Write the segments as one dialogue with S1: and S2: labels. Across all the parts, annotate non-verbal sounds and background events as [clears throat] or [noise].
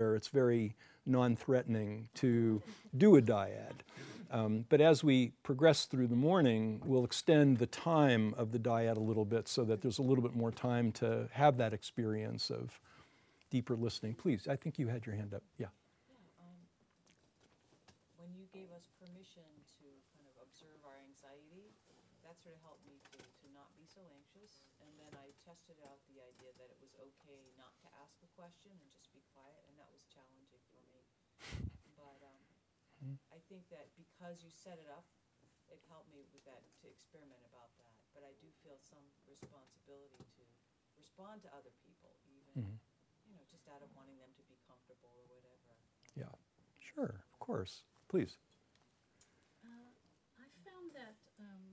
S1: it's very non-threatening to do a dyad. Um, but as we progress through the morning, we'll extend the time of the dyad a little bit so that there's a little bit more time to have that experience of deeper listening. Please, I think you had your hand up. Yeah.
S2: Yeah, um, when you gave us permission to kind of observe our anxiety, that sort of helped me to, to not be so anxious. And then I tested out the idea that it was okay not to question and just be quiet, and that was challenging for me. [laughs] But um,
S1: Hmm.
S2: I think that because you set it up, it helped me with that to experiment about that. But I do feel some responsibility to respond to other people, even
S1: Mhm.
S2: you know, just out of wanting them to be comfortable or whatever.
S1: Yeah. Sure, of course. Please.
S3: Uh, I found that um,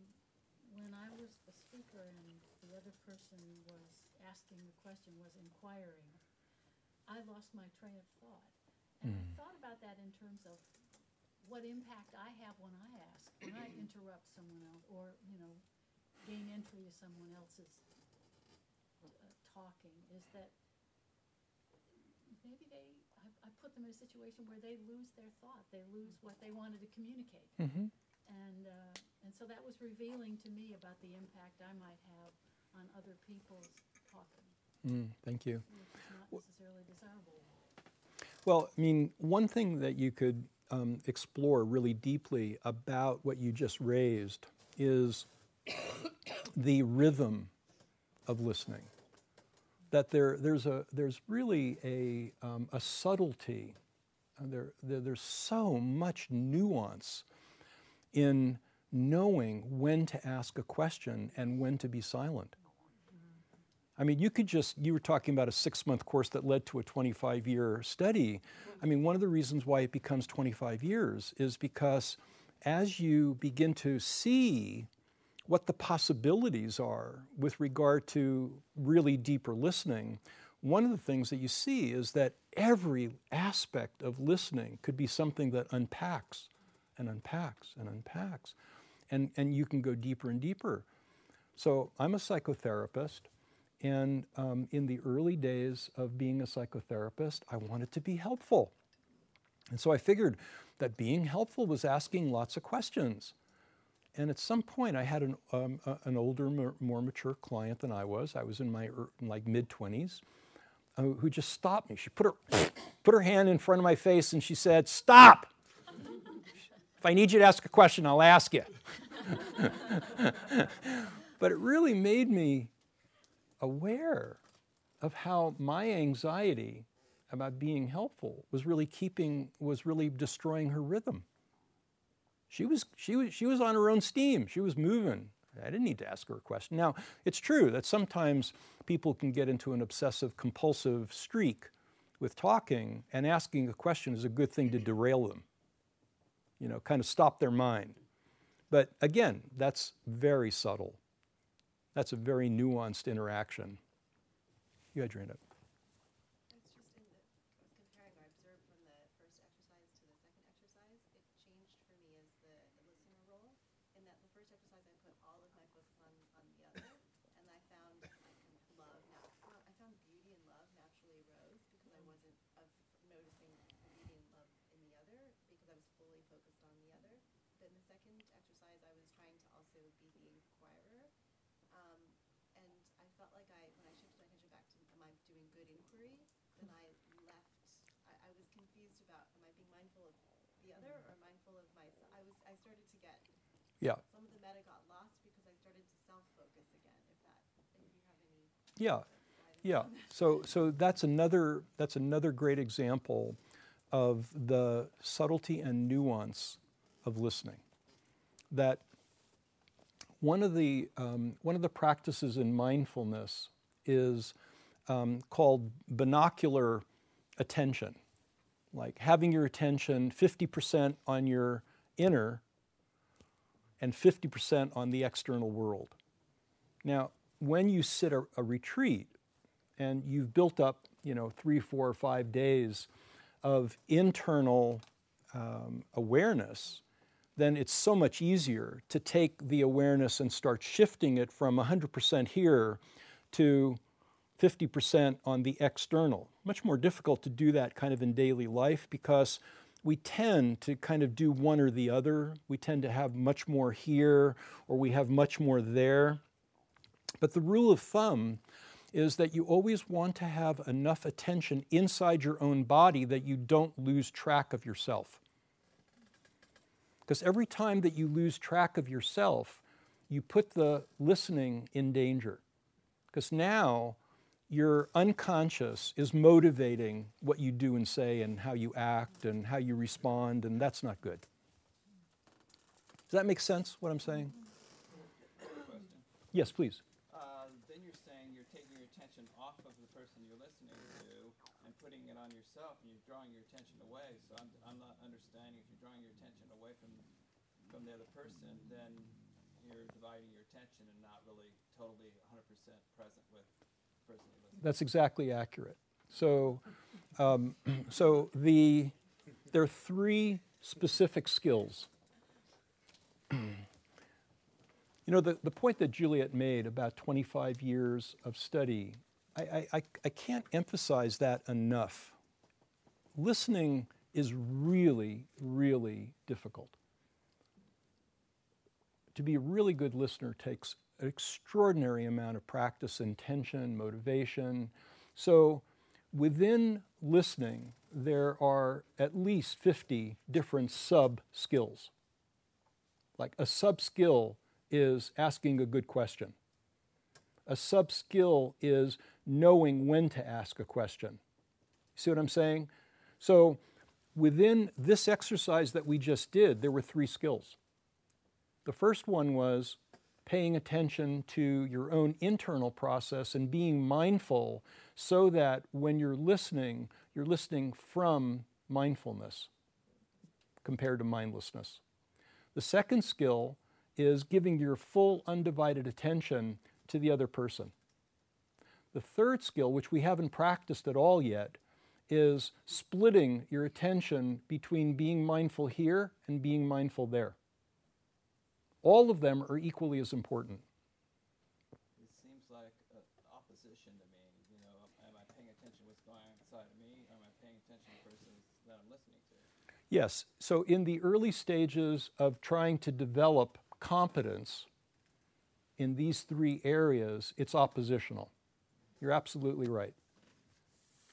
S3: when I was the speaker and the other person was asking the question, was inquiring, I lost my train of thought. And I
S1: Mm.
S3: thought about that in terms of what impact I have when I ask, when I [clears throat] interrupt someone else, or, you know, gain entry to someone else's uh, talking, is that maybe they, I, I put them in a situation where they lose their thought, they lose what they wanted to communicate.
S1: Mm-hmm.
S3: And, uh, and so that was revealing to me about the impact I might have on other people's talking,
S1: Mm, thank you.
S3: which is not necessarily desirable.
S1: Well, I mean, one thing that you could um, explore really deeply about what you just raised is the rhythm of listening. That there, there's, a, there's really a, um, a subtlety, uh, there, there, there's so much nuance in knowing when to ask a question and when to be silent. I mean, you could just, you were talking about a six month course that led to a 25 year study. I mean, one of the reasons why it becomes 25 years is because as you begin to see what the possibilities are with regard to really deeper listening, one of the things that you see is that every aspect of listening could be something that unpacks and unpacks and unpacks. And, and you can go deeper and deeper. So I'm a psychotherapist. And um, in the early days of being a psychotherapist, I wanted to be helpful. And so I figured that being helpful was asking lots of questions. And at some point, I had an, um, a, an older, more, mature client than I was. I was in my like mid 20s, uh, who just stopped me. She put her, put her hand in front of my face and she said, Stop! if I need you to ask a question, I'll ask you. [laughs] but it really made me aware of how my anxiety about being helpful was really keeping was really destroying her rhythm. She was she was she was on her own steam. She was moving. I didn't need to ask her a question. Now it's true that sometimes people can get into an obsessive compulsive streak with talking and asking a question is a good thing to derail them you know kind of stop their mind. But again that's very subtle that's a very nuanced interaction. You had your hand up.
S4: The, and I found beauty and love naturally rose because I was comparing, I other or mindful of? I was, I started to get,
S1: Yeah.
S4: some of the metta got lost because I started to self-focus again, if that, if you have any.
S1: Yeah. Yeah. So so that's another that's another great example of the subtlety and nuance of listening. That one of the um, one of the practices in mindfulness is um, called binocular attention, like having your attention 50% on your inner and 50% on the external world. Now, when you sit a, a retreat and you've built up, you know, three, four, or five days of internal um, awareness, then it's so much easier to take the awareness and start shifting it from 100% here to 50% on the external. Much more difficult to do that kind of in daily life because we tend to kind of do one or the other. We tend to have much more here or we have much more there. But the rule of thumb is that you always want to have enough attention inside your own body that you don't lose track of yourself. Because every time that you lose track of yourself, you put the listening in danger. Because now your unconscious is motivating what you do and say and how you act and how you respond, and that's not good. Does that make sense, what I'm saying? Yes, please.
S5: Uh, then you're saying you're taking your attention off of the person you're listening to and putting it on yourself, and you're drawing your attention away. So I'm, I'm not understanding if you're drawing your attention away from from the other person, then you're dividing your attention and not really totally 100% present with
S1: That's exactly accurate. So, um, [clears throat] so the there are three specific skills. [clears throat] You know, the, the point that Juliet made about 25 years of study, I, I, I can't emphasize that enough. Listening is really, really difficult. To be a really good listener takes an extraordinary amount of practice, intention, motivation. So, within listening, there are at least 50 different sub skills. Like a sub skill is asking a good question. A sub skill is knowing when to ask a question. See what I'm saying? So, within this exercise that we just did, there were three skills. The first one was paying attention to your own internal process and being mindful so that when you're listening, you're listening from mindfulness compared to mindlessness. The second skill is giving your full undivided attention to the other person. The third skill, which we haven't practiced at all yet, is splitting your attention between being mindful here and being mindful there. All of them are equally as important.
S5: It seems like uh, opposition to me. You know, am I paying attention to what's going on inside of me? Or am I paying attention to the person that I'm listening to?
S1: Yes, so in the early stages of trying to develop competence in these three areas, it's oppositional. You're absolutely right.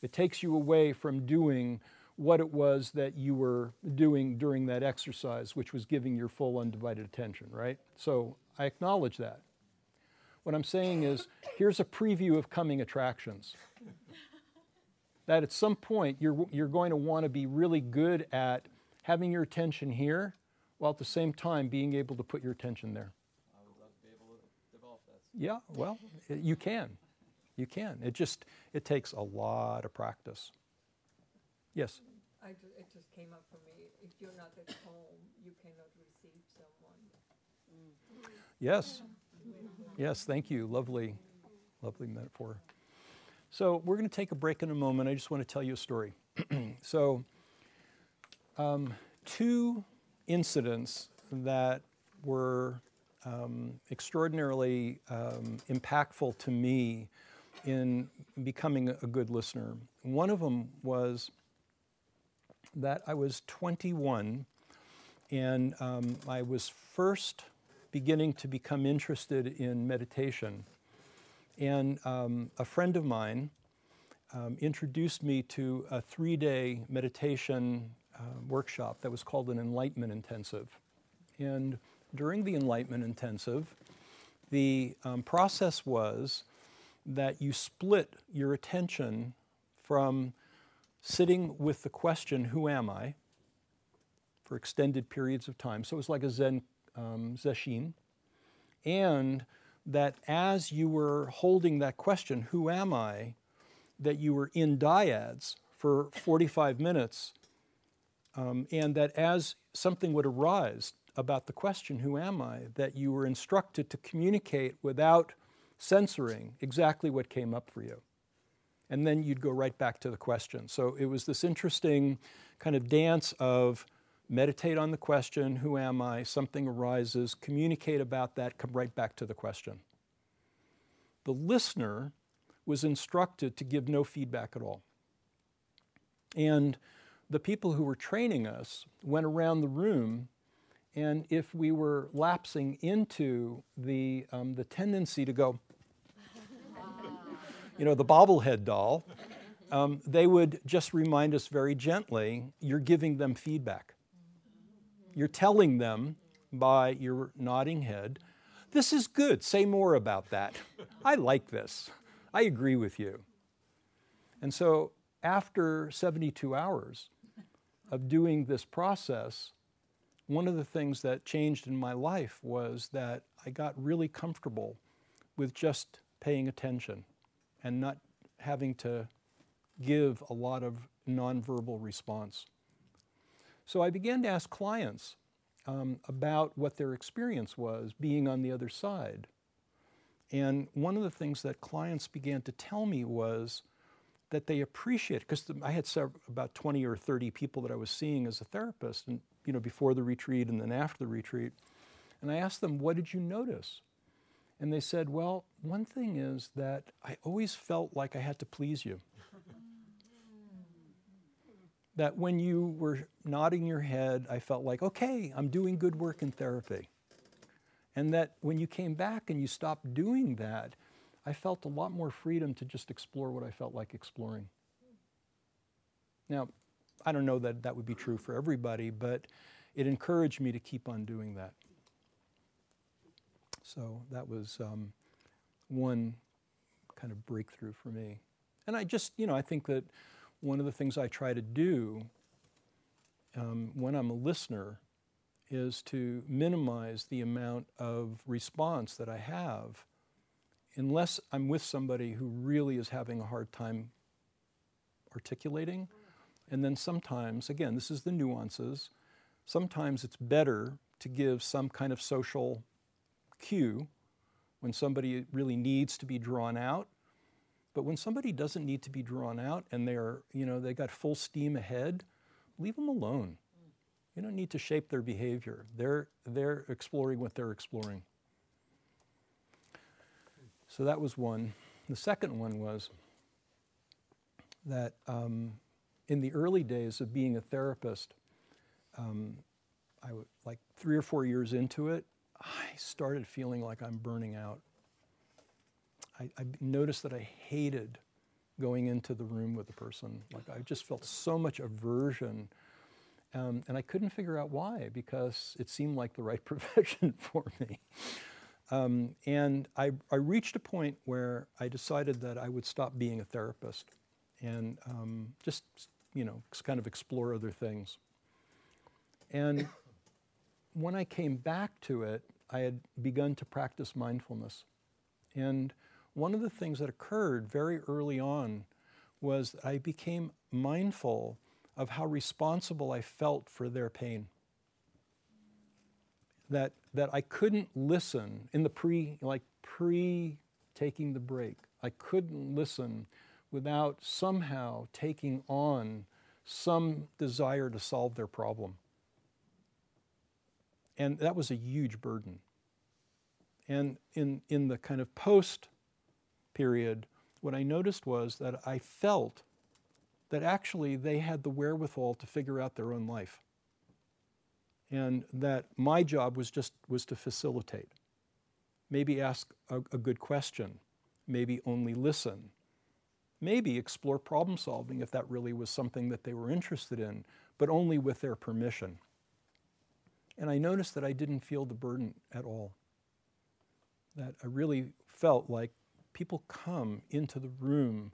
S1: It takes you away from doing what it was that you were doing during that exercise, which was giving your full undivided attention, right? So I acknowledge that. What I'm saying is, here's a preview of coming attractions. that at some point you're, you're going to want to be really good at having your attention here while at the same time being able to put your attention there.
S5: I would love to be able to develop that.
S1: Yeah, well, you can. You can. It just it takes a lot of practice. Yes.
S6: I ju- it just came up for me, if you're not at home, you cannot receive someone.
S1: Yes. Yes, thank you. Lovely, lovely metaphor. So, we're going to take a break in a moment. I just want to tell you a story. [clears throat] so, um, two incidents that were um, extraordinarily um, impactful to me in becoming a good listener. One of them was that I was 21 and um, I was first beginning to become interested in meditation. And um, a friend of mine um, introduced me to a three day meditation uh, workshop that was called an Enlightenment Intensive. And during the Enlightenment Intensive, the um, process was that you split your attention from sitting with the question, Who am I? for extended periods of time. So it was like a Zen um, Sesshin. And that as you were holding that question, Who am I? that you were in dyads for 45 minutes. Um, and that as something would arise about the question, Who am I? that you were instructed to communicate without censoring exactly what came up for you. And then you'd go right back to the question. So it was this interesting kind of dance of meditate on the question, Who am I? Something arises, communicate about that, come right back to the question. The listener was instructed to give no feedback at all. And the people who were training us went around the room, and if we were lapsing into the, um, the tendency to go, you know, the bobblehead doll, um, they would just remind us very gently you're giving them feedback. You're telling them by your nodding head, this is good, say more about that. I like this. I agree with you. And so after 72 hours of doing this process, one of the things that changed in my life was that I got really comfortable with just paying attention and not having to give a lot of nonverbal response. So I began to ask clients um, about what their experience was being on the other side. And one of the things that clients began to tell me was that they appreciate because I had several, about 20 or 30 people that I was seeing as a therapist, and you know before the retreat and then after the retreat, and I asked them, "What did you notice?" And they said, "Well, one thing is that I always felt like I had to please you." that when you were nodding your head, I felt like, okay, I'm doing good work in therapy. And that when you came back and you stopped doing that, I felt a lot more freedom to just explore what I felt like exploring. Now, I don't know that that would be true for everybody, but it encouraged me to keep on doing that. So that was um, one kind of breakthrough for me. And I just, you know, I think that one of the things I try to do um, when I'm a listener is to minimize the amount of response that I have unless I'm with somebody who really is having a hard time articulating. And then sometimes, again, this is the nuances, sometimes it's better to give some kind of social cue when somebody really needs to be drawn out but when somebody doesn't need to be drawn out and they're, you know, they got full steam ahead, leave them alone. You don't need to shape their behavior. They're, they're exploring what they're exploring. So that was one. The second one was that um, in the early days of being a therapist, um, I w- like three or four years into it, I started feeling like I'm burning out. I, I noticed that I hated going into the room with the person. Like I just felt so much aversion. Um, and I couldn't figure out why because it seemed like the right [laughs] profession for me. Um, and I, I, reached a point where I decided that I would stop being a therapist and um, just, you know, kind of explore other things. And [coughs] when I came back to it, I had begun to practice mindfulness. And one of the things that occurred very early on was I became mindful of how responsible I felt for their pain. That, that I couldn't listen in the pre, like pre taking the break. I couldn't listen without somehow taking on some desire to solve their problem. And that was a huge burden. And in, in the kind of post period, what I noticed was that I felt that actually they had the wherewithal to figure out their own life. And that my job was just was to facilitate. Maybe ask a, a good question, maybe only listen, maybe explore problem solving if that really was something that they were interested in, but only with their permission. And I noticed that I didn't feel the burden at all. That I really felt like people come into the room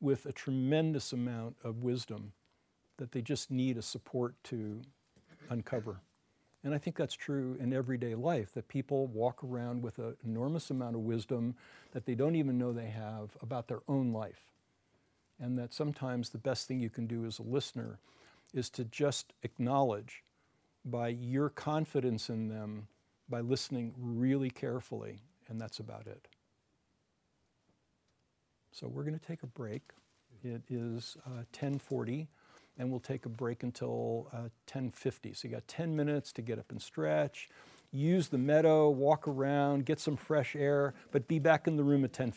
S1: with a tremendous amount of wisdom that they just need a support to uncover. And I think that's true in everyday life that people walk around with an enormous amount of wisdom that they don't even know they have about their own life. And that sometimes the best thing you can do as a listener is to just acknowledge by your confidence in them by listening really carefully, and that's about it. So we're going to take a break. It is uh, 1040 and we'll take a break until uh, 1050. So you got 10 minutes to get up and stretch, use the meadow, walk around, get some fresh air, but be back in the room at 1050.